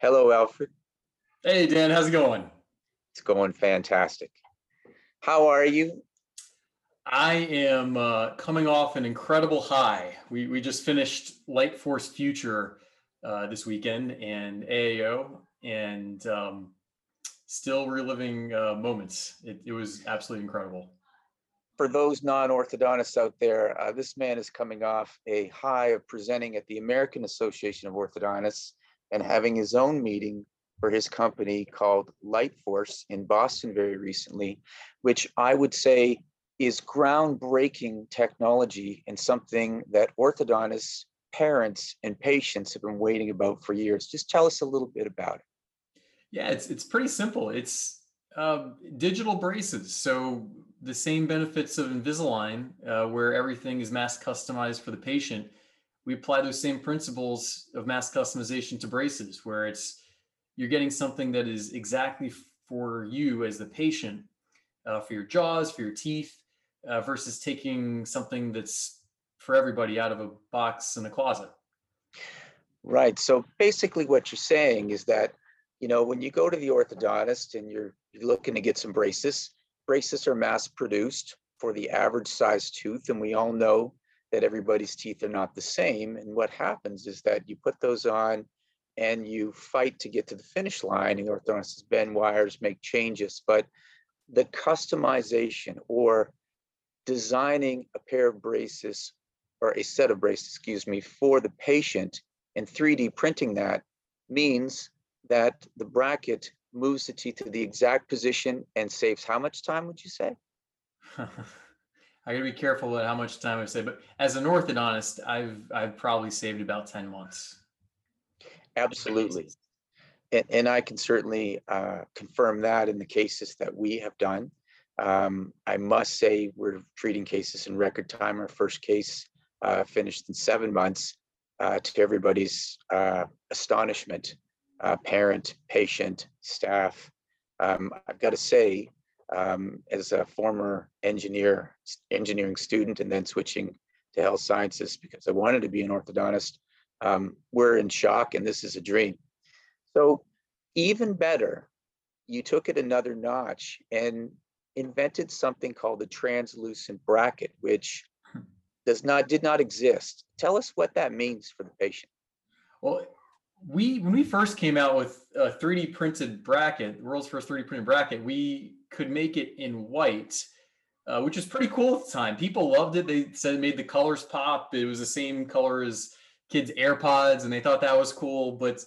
Hello, Alfred. Hey, Dan, how's it going? It's going fantastic. How are you? I am uh, coming off an incredible high. We, we just finished Light Force Future uh, this weekend and AAO, and um, still reliving uh, moments. It, it was absolutely incredible. For those non-orthodontists out there, uh, this man is coming off a high of presenting at the American Association of Orthodontists and having his own meeting for his company called Lightforce in Boston very recently, which I would say is groundbreaking technology and something that orthodontists, parents, and patients have been waiting about for years. Just tell us a little bit about it. Yeah, it's it's pretty simple. It's uh, digital braces. So the same benefits of Invisalign, uh, where everything is mass customized for the patient. We apply those same principles of mass customization to braces, where it's you're getting something that is exactly for you as the patient, uh, for your jaws, for your teeth, uh, versus taking something that's for everybody out of a box in a closet. Right. So basically, what you're saying is that you know, when you go to the orthodontist and you're, you're looking to get some braces, braces are mass produced for the average size tooth. And we all know that everybody's teeth are not the same. And what happens is that you put those on and you fight to get to the finish line and orthodontists bend wires, make changes. But the customization or designing a pair of braces or a set of braces, excuse me, for the patient and 3D printing that means that the bracket moves the teeth to the exact position and saves how much time would you say? I gotta be careful with how much time I say, but as an orthodontist, I've I've probably saved about 10 months. Absolutely. And, and I can certainly uh, confirm that in the cases that we have done. Um, I must say we're treating cases in record time. Our first case uh, finished in seven months uh, to everybody's uh, astonishment uh, parent, patient, staff. Um, I've got to say, um, as a former engineer, engineering student, and then switching to health sciences because I wanted to be an orthodontist, um, we're in shock and this is a dream. So even better, you took it another notch and invented something called the translucent bracket, which hmm. does not did not exist. Tell us what that means for the patient. Well, we when we first came out with a 3D printed bracket, the world's first 3D printed bracket, we could make it in white, uh, which was pretty cool at the time. People loved it. They said it made the colors pop. It was the same color as kids' AirPods, and they thought that was cool. But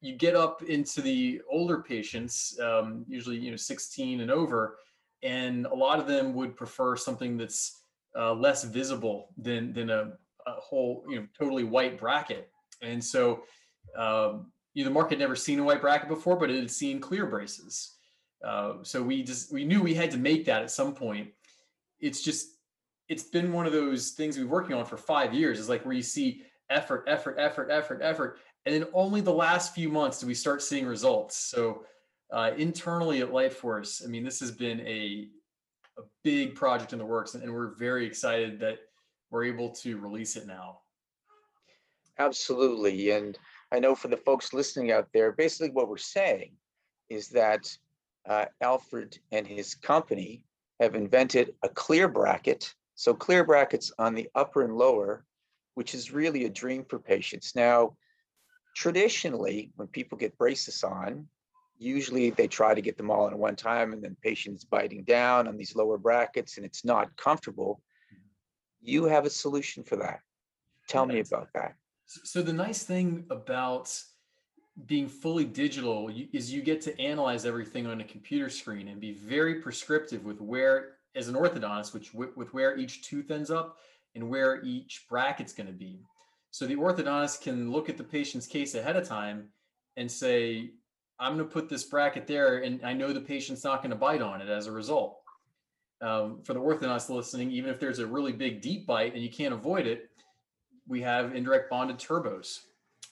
you get up into the older patients, um, usually you know 16 and over, and a lot of them would prefer something that's uh, less visible than than a, a whole you know totally white bracket. And so um, you know, the market had never seen a white bracket before, but it had seen clear braces. Uh, so we just we knew we had to make that at some point. It's just it's been one of those things we've been working on for five years. Is like where you see effort, effort, effort, effort, effort, and then only the last few months do we start seeing results. So uh, internally at Lightforce, I mean, this has been a a big project in the works, and we're very excited that we're able to release it now. Absolutely, and I know for the folks listening out there, basically what we're saying is that uh, Alfred and his company have invented a clear bracket. So clear brackets on the upper and lower, which is really a dream for patients. Now, traditionally, when people get braces on, usually they try to get them all in one time and then patients biting down on these lower brackets and it's not comfortable. You have a solution for that. Tell me about that. So the nice thing about being fully digital is you get to analyze everything on a computer screen and be very prescriptive with where, as an orthodontist, which with where each tooth ends up and where each bracket's going to be. So the orthodontist can look at the patient's case ahead of time and say, I'm going to put this bracket there, and I know the patient's not going to bite on it as a result. Um, for the orthodontist listening, even if there's a really big deep bite and you can't avoid it, we have indirect bonded turbos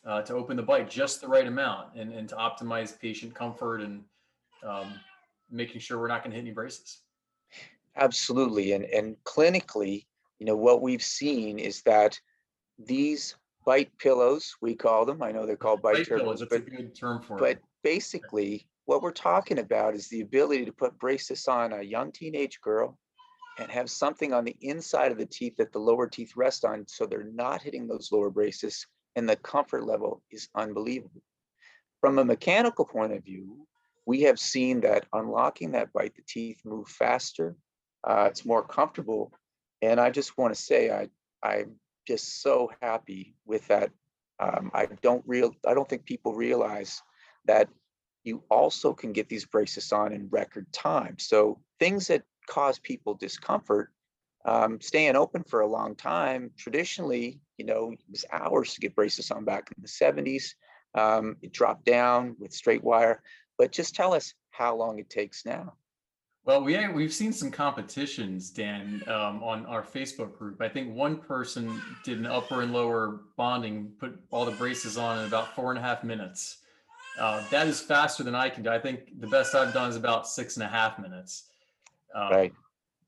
uh, to open the bite just the right amount and, and to optimize patient comfort and um, making sure we're not going to hit any braces. Absolutely. And, and clinically, you know, what we've seen is that these bite pillows, we call them. I know they're called bite Bite pillows, turbos, that's a but, good term for but it. basically, what we're talking about is the ability to put braces on a young teenage girl and have something on the inside of the teeth that the lower teeth rest on, so they're not hitting those lower braces, and the comfort level is unbelievable. From a mechanical point of view, we have seen that unlocking that bite, the teeth move faster. Uh, it's more comfortable. And I just want to say, I, I'm just so happy with that. Um, I don't real, I don't think people realize that you also can get these braces on in record time. So things that cause people discomfort, um, staying open for a long time, traditionally, you know, it was hours to get braces on back in the seventies. Um, it dropped down with straight wire, but just tell us how long it takes now. Well, we we've seen some competitions, Dan, um, on our Facebook group. I think one person did an upper and lower bonding, put all the braces on in about four and a half minutes. Uh, that is faster than I can do. I think the best I've done is about six and a half minutes. Um, Right.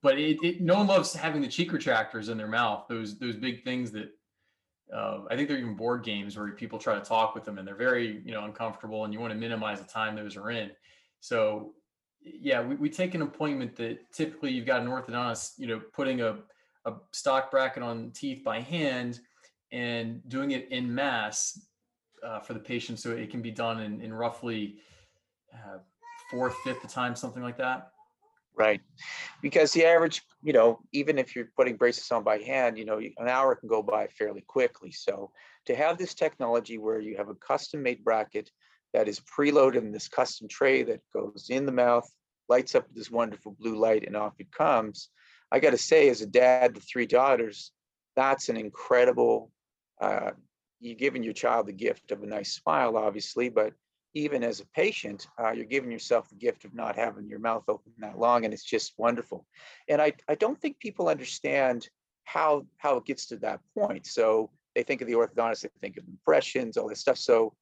But it, it, no one loves having the cheek retractors in their mouth. Those those big things that uh, I think they're even board games where people try to talk with them and they're very you know uncomfortable and you want to minimize the time those are in. So yeah, we, we take an appointment that typically you've got an orthodontist, you know, putting a, a stock bracket on teeth by hand and doing it in mass uh, for the patient so it can be done in, in roughly uh, fourth, fifth the time, something like that. Right. Because the average, you know, even if you're putting braces on by hand, you know, an hour can go by fairly quickly. So to have this technology where you have a custom made bracket that is preloaded in this custom tray that goes in the mouth, lights up this wonderful blue light and off it comes. I got to say, as a dad to three daughters, that's an incredible, uh, you're giving your child the gift of a nice smile, obviously, but even as a patient, uh, you're giving yourself the gift of not having your mouth open that long, and it's just wonderful. And I, I don't think people understand how how it gets to that point. So they think of the orthodontist, they think of impressions, all this stuff. So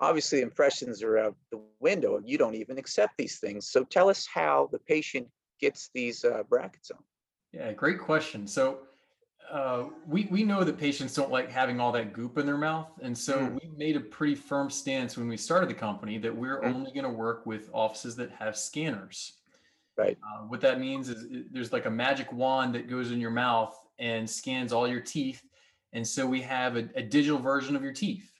obviously, impressions are out the window. And you don't even accept these things. So tell us how the patient gets these uh, brackets on. Yeah, great question. So uh, we we know that patients don't like having all that goop in their mouth, and so Mm. we made a pretty firm stance when we started the company that we're Mm. only going to work with offices that have scanners. Right. Uh, what that means is it- there's like a magic wand that goes in your mouth and scans all your teeth, and so we have a, a digital version of your teeth.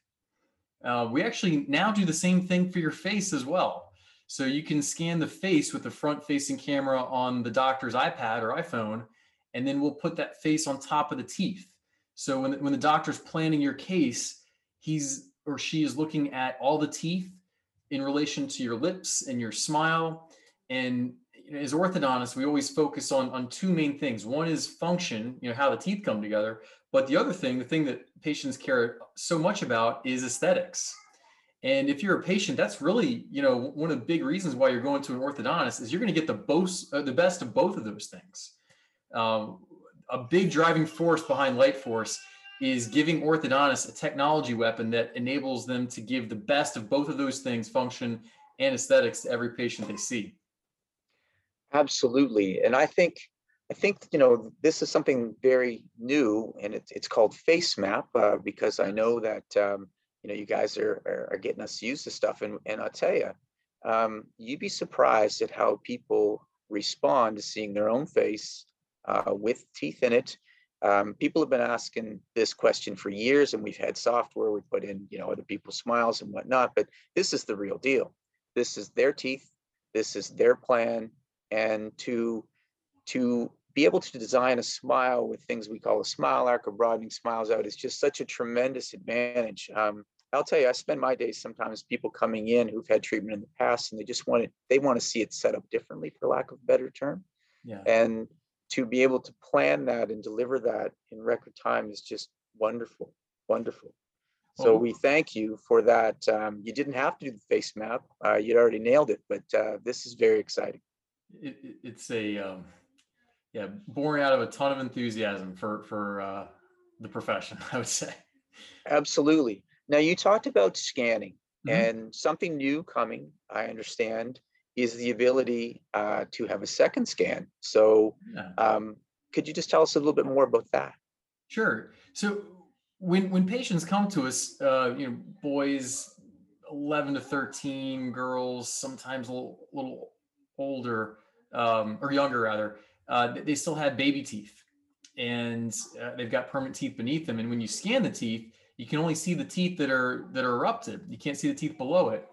Uh, we actually now do the same thing for your face as well. So you can scan the face with the front facing camera on the doctor's iPad or iPhone, and then we'll put that face on top of the teeth. So when, the- when the doctor's planning your case, he's or she is looking at all the teeth in relation to your lips and your smile. And you know, as orthodontists, we always focus on, on two main things. One is function, you know, how the teeth come together. But the other thing, the thing that patients care so much about is aesthetics. And if you're a patient, that's really, you know, one of the big reasons why you're going to an orthodontist is you're going to get the both, uh, the best of both of those things. Um, a big driving force behind Lightforce is giving orthodontists a technology weapon that enables them to give the best of both of those things, function and aesthetics, to every patient they see. Absolutely. And I think, I think, you know, this is something very new and it's, it's called Face Map, uh, because I know that, um, you know, you guys are, are, are getting us used to use this stuff and, and I'll tell you, um, you'd be surprised at how people respond to seeing their own face, uh, with teeth in it. Um, people have been asking this question for years and we've had software, we put in, you know, other people's smiles and whatnot, but this is the real deal. This is their teeth. This is their plan and to to be able to design a smile with things we call a smile arc or broadening smiles out is just such a tremendous advantage. Um, I'll tell you, I spend my days sometimes people coming in who've had treatment in the past and they just want it, they want to see it set up differently for lack of a better term. Yeah. And to be able to plan that and deliver that in record time is just wonderful, wonderful. So we thank you for that. Um, you didn't have to do the face map. Uh, you'd already nailed it, but uh, this is very exciting. it, it- it's a um, yeah born out of a ton of enthusiasm for for uh, the profession i would say Absolutely. Now you talked about scanning Mhm. and something new coming, I understand, is the ability uh, to have a second scan. So um, could you just tell us a little bit more about that? sure so when when patients come to us, uh, you know, boys 11 to 13, girls sometimes a little, little older um, or younger rather, uh, they still have baby teeth, and uh, they've got permanent teeth beneath them. And when you scan the teeth, you can only see the teeth that are that are erupted. You can't see the teeth below it.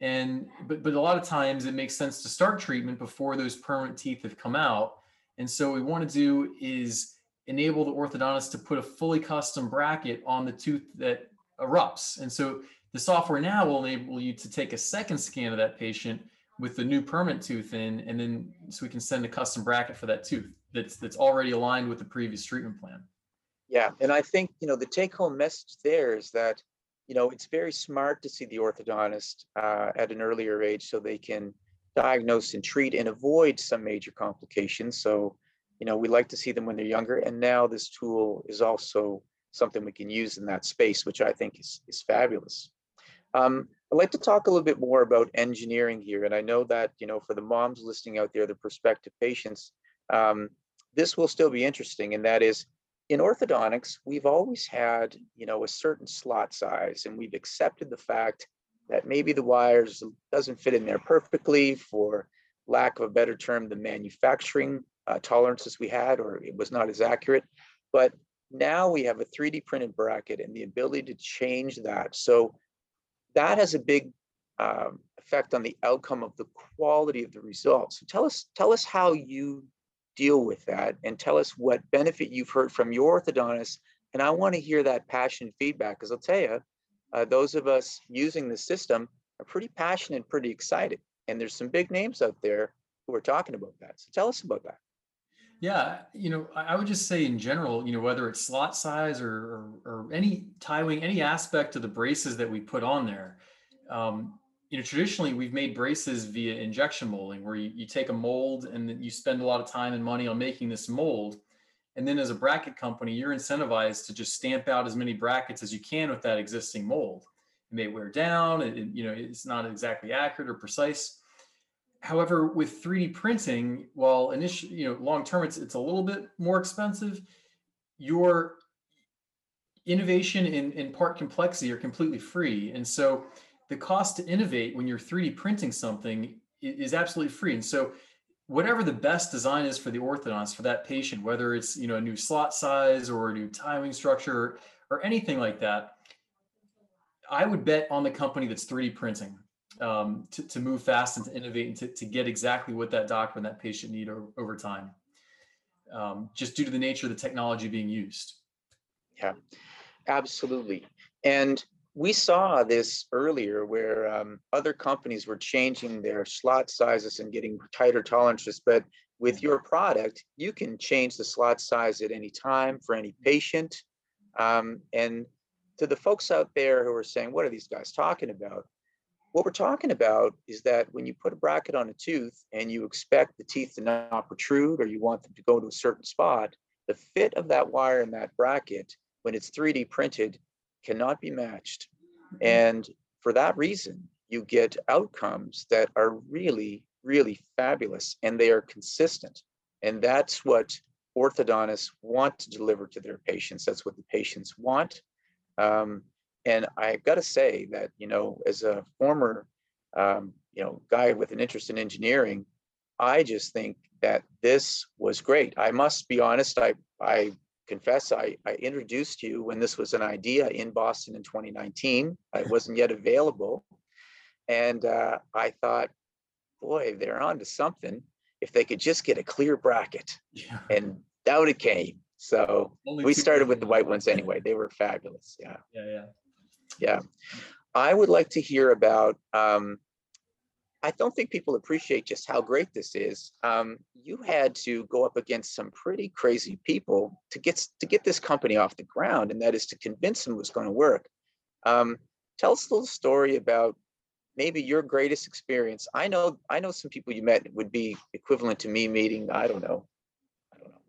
And but but a lot of times it makes sense to start treatment before those permanent teeth have come out. And so what we want to do is enable the orthodontist to put a fully custom bracket on the tooth that erupts. And so the software now will enable you to take a second scan of that patient with the new permanent tooth in, and then so we can send a custom bracket for that tooth that's that's already aligned with the previous treatment plan. Yeah, and I think you know the take-home message there is that you know it's very smart to see the orthodontist uh, at an earlier age so they can diagnose and treat and avoid some major complications. So you know, we like to see them when they're younger. And now this tool is also something we can use in that space, which I think is, is fabulous. Um, I'd like to talk a little bit more about engineering here. And I know that, you know, for the moms listening out there, the prospective patients, um, this will still be interesting. And that is in orthodontics, we've always had, you know, a certain slot size and we've accepted the fact that maybe the wires doesn't fit in there perfectly for lack of a better term, the manufacturing uh, tolerances we had, or it was not as accurate. But now we have a 3D printed bracket and the ability to change that. So that has a big um, effect on the outcome of the quality of the results. So tell us, tell us how you deal with that and tell us what benefit you've heard from your orthodontist. And I want to hear that passion feedback because I'll tell you, uh, those of us using the system are pretty passionate, pretty excited. And there's some big names out there who are talking about that. So tell us about that. Yeah, you know, I would just say in general, you know, whether it's slot size or or, or any tiling, any aspect of the braces that we put on there, um, you know, traditionally we've made braces via injection molding, where you, you take a mold and you spend a lot of time and money on making this mold, and then as a bracket company, you're incentivized to just stamp out as many brackets as you can with that existing mold. It may wear down, it, you know, it's not exactly accurate or precise However, with 3D printing, while initially, you know, long term, it's it's a little bit more expensive. Your innovation and, in part complexity are completely free, and so the cost to innovate when you're 3D printing something is absolutely free. And so, whatever the best design is for the orthodontist for that patient, whether it's you know a new slot size or a new timing structure or anything like that, I would bet on the company that's 3D printing um, to, to move fast and to innovate and to, to get exactly what that doctor and that patient need over, over time, um, just due to the nature of the technology being used. Yeah, absolutely. And we saw this earlier where um, other companies were changing their slot sizes and getting tighter tolerances. But with your product, you can change the slot size at any time for any patient. Um, and to the folks out there who are saying, what are these guys talking about? What we're talking about is that when you put a bracket on a tooth and you expect the teeth to not protrude or you want them to go to a certain spot, the fit of that wire in that bracket, when it's 3D printed, cannot be matched. Mm-hmm. And for that reason, you get outcomes that are really, really fabulous and they are consistent. And that's what orthodontists want to deliver to their patients. That's what the patients want. Um, and I've got to say that, you know, as a former, um, you know, guy with an interest in engineering, I just think that this was great. I must be honest. I I confess I, I introduced you when this was an idea in Boston in 2019. It wasn't yet available, and uh, I thought, boy, they're on to something. If they could just get a clear bracket, yeah. and out it came. So Only we started with the white ones anyway. They were fabulous. Yeah. Yeah, yeah. Yeah. I would like to hear about, um, I don't think people appreciate just how great this is. Um, you had to go up against some pretty crazy people to get to get this company off the ground, and that is to convince them it was going to work. Um, tell us a little story about maybe your greatest experience. I know I know some people you met would be equivalent to me meeting I don't know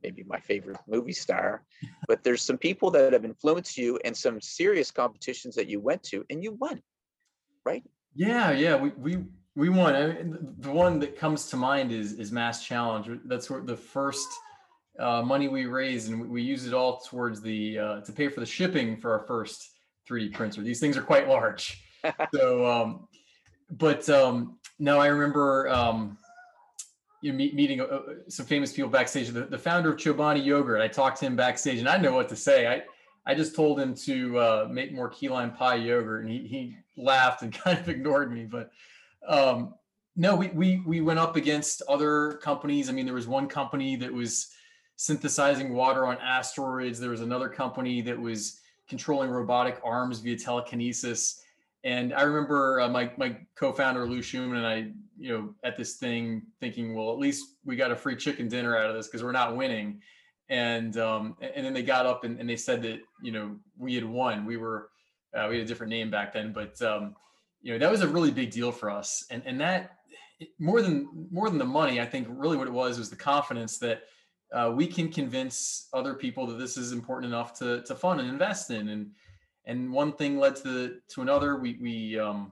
maybe my favorite movie star, but there's some people that have influenced you and some serious competitions that you went to and you won, right? Yeah, yeah, we we we won. I mean, the one that comes to mind is is Mass Challenge. That's where the first uh, money we raised, and we, we use it all towards the uh, to pay for the shipping for our first 3D printer. These things are quite large. so, um, but um, no, I remember um, you know, meet, meeting uh, some famous people backstage. The, the founder of Chobani Yogurt. I talked to him backstage, and I didn't know what to say. I I just told him to uh, make more key lime pie yogurt, and he he laughed and kind of ignored me. But um, no, we we we went up against other companies. I mean, there was one company that was synthesizing water on asteroids. There was another company that was controlling robotic arms via telekinesis. And I remember uh, my my co-founder Lou Shuman and I, you know, at this thing thinking, well, at least we got a free chicken dinner out of this because we're not winning. And um, and then they got up and, and they said that you know we had won. We were uh, we had a different name back then, but um, you know that was a really big deal for us. And and that more than more than the money, I think really what it was was the confidence that uh, we can convince other people that this is important enough to to fund and invest in. And and one thing led to to another. We we um,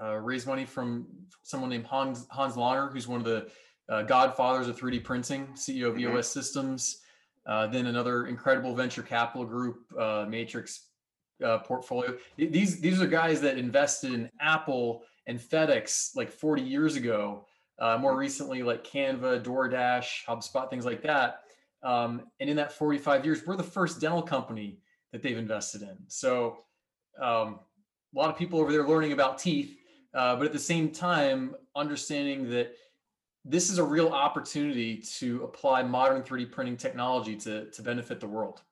uh, raised money from someone named Hans Hans Langer, who's one of the uh, godfathers of 3D printing, CEO of Mhm. EOS Systems. Uh, then another incredible venture capital group, uh, Matrix uh, Portfolio. These these are guys that invested in Apple and FedEx like 40 years ago. Uh, more recently, like Canva, DoorDash, HubSpot, things like that. Um, and in that 45 years, we're the first dental company that they've invested in. So um, a lot of people over there learning about teeth, uh, but at the same time, understanding that this is a real opportunity to apply modern 3D printing technology to, to benefit the world.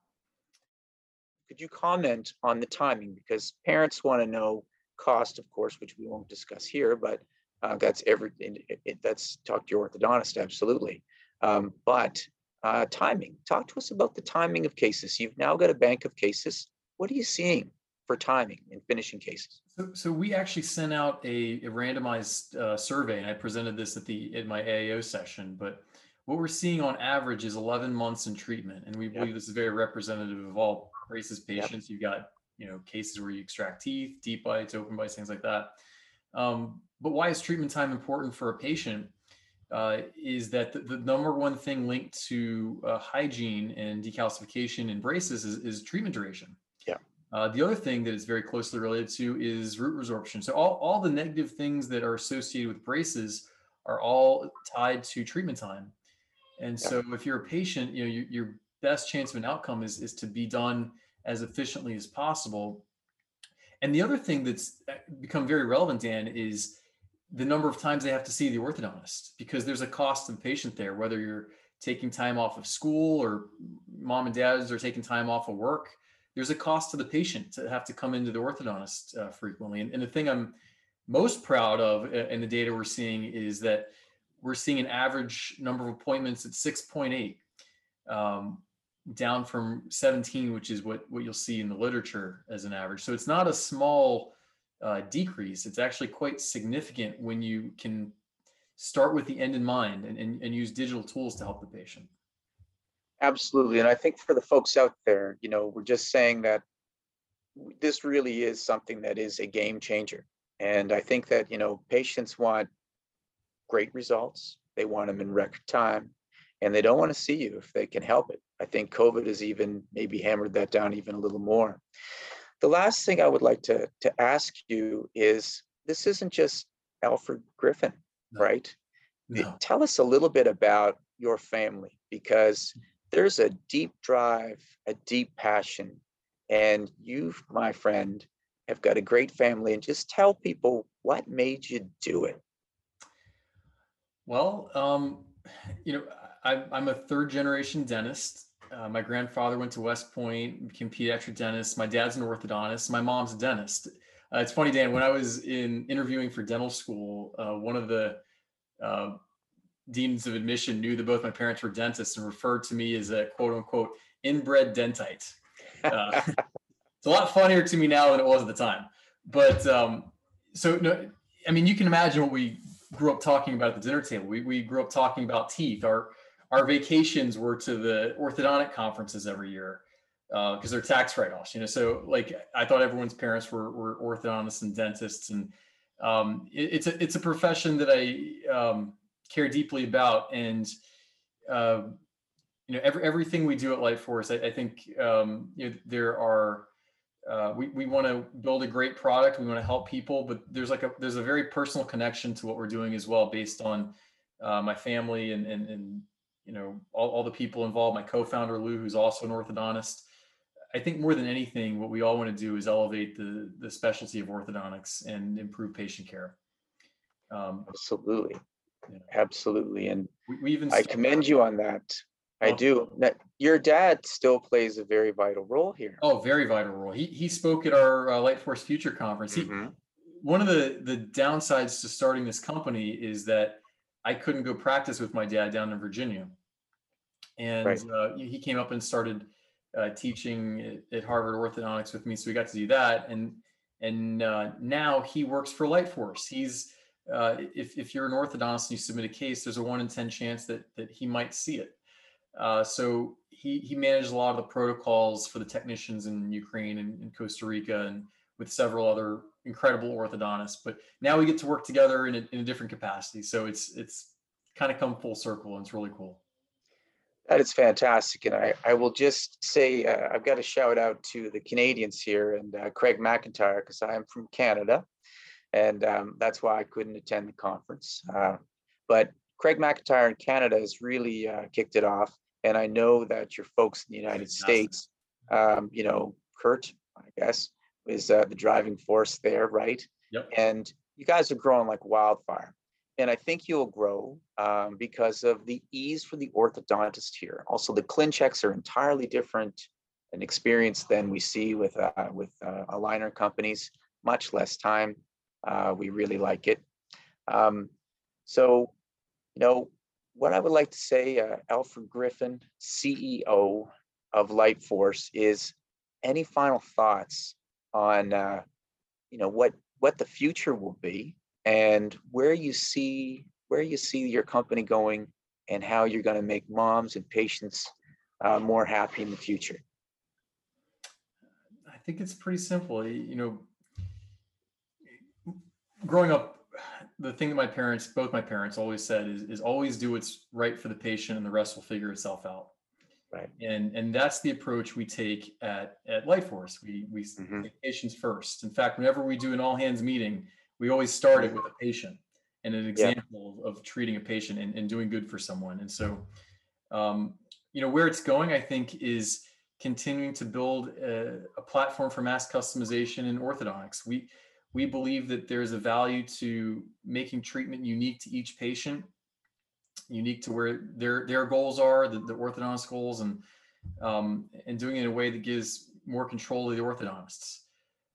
Could you comment on the timing? Because parents want to know cost, of course, which we won't discuss here, but uh, that's everything. It, it, that's talk to your orthodontist, absolutely. Um, but uh, timing, talk to us about the timing of cases. You've now got a bank of cases. What are you seeing for timing in finishing cases? So, so we actually sent out a, a randomized uh, survey, and I presented this at the at my AAO session. But what we're seeing on average is 11 months in treatment, and we believe this is very representative of all braces Yep. patients. You've got you know cases where you extract teeth, deep bites, open bites, things like that. Um, but why is treatment time important for a patient? Uh, is that the, the number one thing linked to uh, hygiene and decalcification in braces is, is treatment duration. Yeah. Uh, the other thing that is very closely related to is root resorption. So all, all the negative things that are associated with braces are all tied to treatment time. And Yeah. so if you're a patient, you know, your, your best chance of an outcome is, is to be done as efficiently as possible. And the other thing that's uh, become very relevant, Dan, is the number of times they have to see the orthodontist because there's a cost to the patient there, whether you're taking time off of school or mom and dads are taking time off of work. There's a cost to the patient to have to come into the orthodontist uh, frequently. And, and the thing I'm most proud of uh, in the data we're seeing is that we're seeing an average number of appointments at 6.8, um, down from 17, which is what, what you'll see in the literature as an average. So it's not a small uh, decrease. It's actually quite significant when you can start with the end in mind and, and, and use digital tools to help the patient. Absolutely. And I think for the folks out there, you know, we're just saying that this really is something that is a game changer. And I think that, you know, patients want great results. They want them in record time and they don't want to see you if they can help it. I think COVID has even maybe hammered that down even a little more. The last thing I would like to, to ask you is this isn't just Alfred Griffin, No. right? No. Tell us a little bit about your family because there's a deep drive, a deep passion, and you, my friend, have got a great family. And just tell people what made you do it. Well, um, you know, I'm a third generation dentist. Uh, my grandfather went to West Point, became pediatric dentist. My dad's an orthodontist. My mom's a dentist. Uh, it's funny, Dan, when I was in interviewing for dental school, uh, one of the uh, deans of admission knew that both my parents were dentists and referred to me as a quote unquote inbred dentite. Uh, it's a lot funnier to me now than it was at the time. But um, so, no, I mean, you can imagine what we grew up talking about at the dinner table. We, we grew up talking about teeth. Our our vacations were to the orthodontic conferences every year because they're tax write-offs. You know, so like I thought everyone's parents were were orthodontists and dentists, and um, it, it's a it's a profession that I um, care deeply about. And uh, you know, every, everything we do at Light Force, I, I think, um, you know, there are, uh, we, we want to build a great product. We want to help people, but there's like a, there's a very personal connection to what we're doing as well, based on, uh, my family and, and, and, you know, all, all the people involved, my co-founder Lou, who's also an orthodontist. I think more than anything, what we all want to do is elevate the, the specialty of orthodontics and improve patient care. Um, Absolutely. Absolutely. And we, we even. I commend you on that. I Oh. do. That- Your dad still plays a very vital role here. Oh, very vital role. He, he spoke at our uh, Light Force Future Conference. He, Mhm. one of the the downsides to starting this company is that I couldn't go practice with my dad down in Virginia, and Right. uh, he came up and started uh, teaching at- Harvard orthodontics with me. So we got to do that, and and uh, now he works for Lightforce. He's uh, if if you're an orthodontist and you submit a case, there's a one in ten chance that that he might see it. Uh, so he he managed a lot of the protocols for the technicians in Ukraine and, and Costa Rica and with several other incredible orthodontists. But now we get to work together in a, in a different capacity. So it's it's kind of come full circle and it's really cool. That is fantastic. And I, I will just say, uh, I've got to shout out to the Canadians here and uh, Craig McIntyre, because I am from Canada. And um, that's why I couldn't attend the conference. Uh, but Craig McIntyre in Canada has really uh, kicked it off. And I know that your folks in the United States, um, you know, Kurt, I guess, is uh, the driving force there, right? Yep. And you guys are growing like wildfire. And I think you'll grow um, because of the ease for the orthodontist here. Also, the ClinChecks are entirely different an experience than we see with uh, with uh, aligner companies. Much less time. Uh, we really like it. Um, so, you know, what I would like to say, uh, Alfred Griffin, CEO of Lightforce, is any final thoughts on, uh, you know, what what the future will be and where you see where you see your company going and how you're going to make moms and patients uh, more happy in the future. I think it's pretty simple. You know, growing up, the thing that my parents, both my parents, always said is, is always do what's right for the patient, and the rest will figure itself out. Right. And and that's the approach we take at at Lightforce. We we Mhm. take patients first. In fact, whenever we do an all hands meeting, we always start it with a patient and an example of, of treating a patient and, and doing good for someone. And so, um, you know, where it's going, I think, is continuing to build a, a platform for mass customization in orthodontics. We we believe that there's a value to making treatment unique to each patient, unique to where their their goals are, the, the orthodontist goals, and um, and doing it in a way that gives more control to the orthodontists.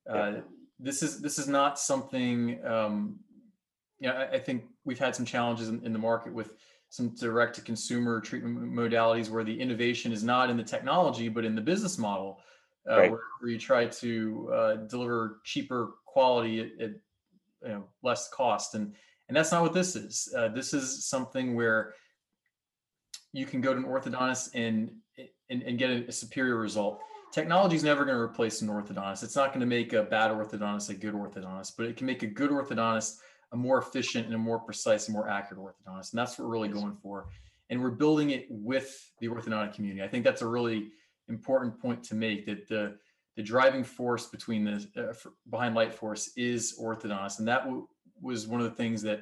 Yeah. Uh, this is this is not something. Um, you know, I, I think we've had some challenges in, in the market with some direct to consumer treatment modalities where the innovation is not in the technology but in the business model uh, Right. where, where you try to uh, deliver cheaper quality at, at you know less cost and and that's not what this is uh, this is something where you can go to an orthodontist and and, and get a, a superior result technology is never going to replace an orthodontist it's not going to make a bad orthodontist a good orthodontist but it can make a good orthodontist a more efficient and a more precise and more accurate orthodontist. And that's what we're really going for. And we're building it with the orthodontic community. I think that's a really important point to make that the, the driving force between the, uh, behind Light Force is orthodontists. And that w- was one of the things that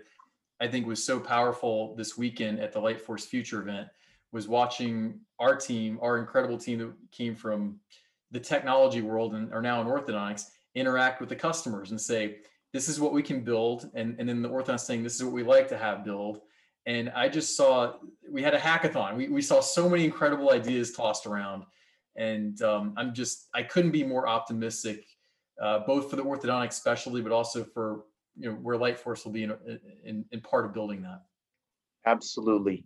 I think was so powerful this weekend at the Light Force Future event was watching our team, our incredible team that came from the technology world and are now in orthodontics interact with the customers and say, this is what we can build. And, and then the orthodontist saying this is what we like to have build. And i just saw we had a hackathon. We, we saw so many incredible ideas tossed around. And um, i'm just i couldn't be more optimistic uh, both for the orthodontic specialty but also for you know where light force will be in, in, in part of building that Absolutely.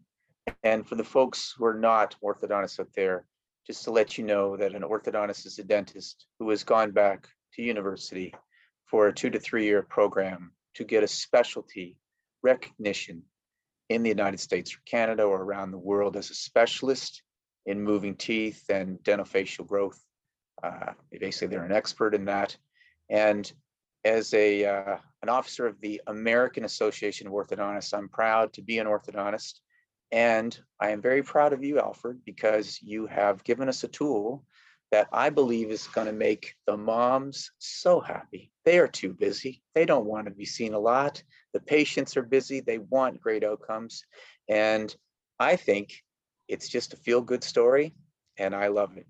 And for the folks who are not orthodontists out there, just to let you know that an orthodontist is a dentist who has gone back to university for a two to three year program to get a specialty recognition in the United States or Canada or around the world as a specialist in moving teeth and dental growth. Uh, basically, they're an expert in that. And as a uh, an officer of the American Association of Orthodontists, I'm proud to be an orthodontist And I am very proud of you, Alfred, because you have given us a tool that I believe is going to make the moms so happy. They are too busy. They don't want to be seen a lot. The patients are busy. They want great outcomes. And I think it's just a feel good story and I love it.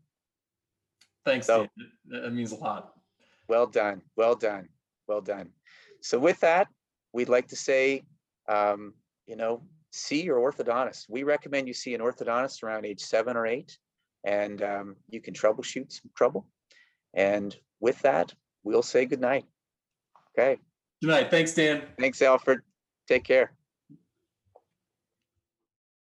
Thanks, So- that means a lot. Well done, well done, well done. So with that, we'd like to say, um, you know, see your orthodontist. We recommend you see an orthodontist around age seven or eight, and um, you can troubleshoot some trouble. And with that, we'll say goodnight. Okay, Good night. Thanks, Dan. thanks, Alfred. Take care.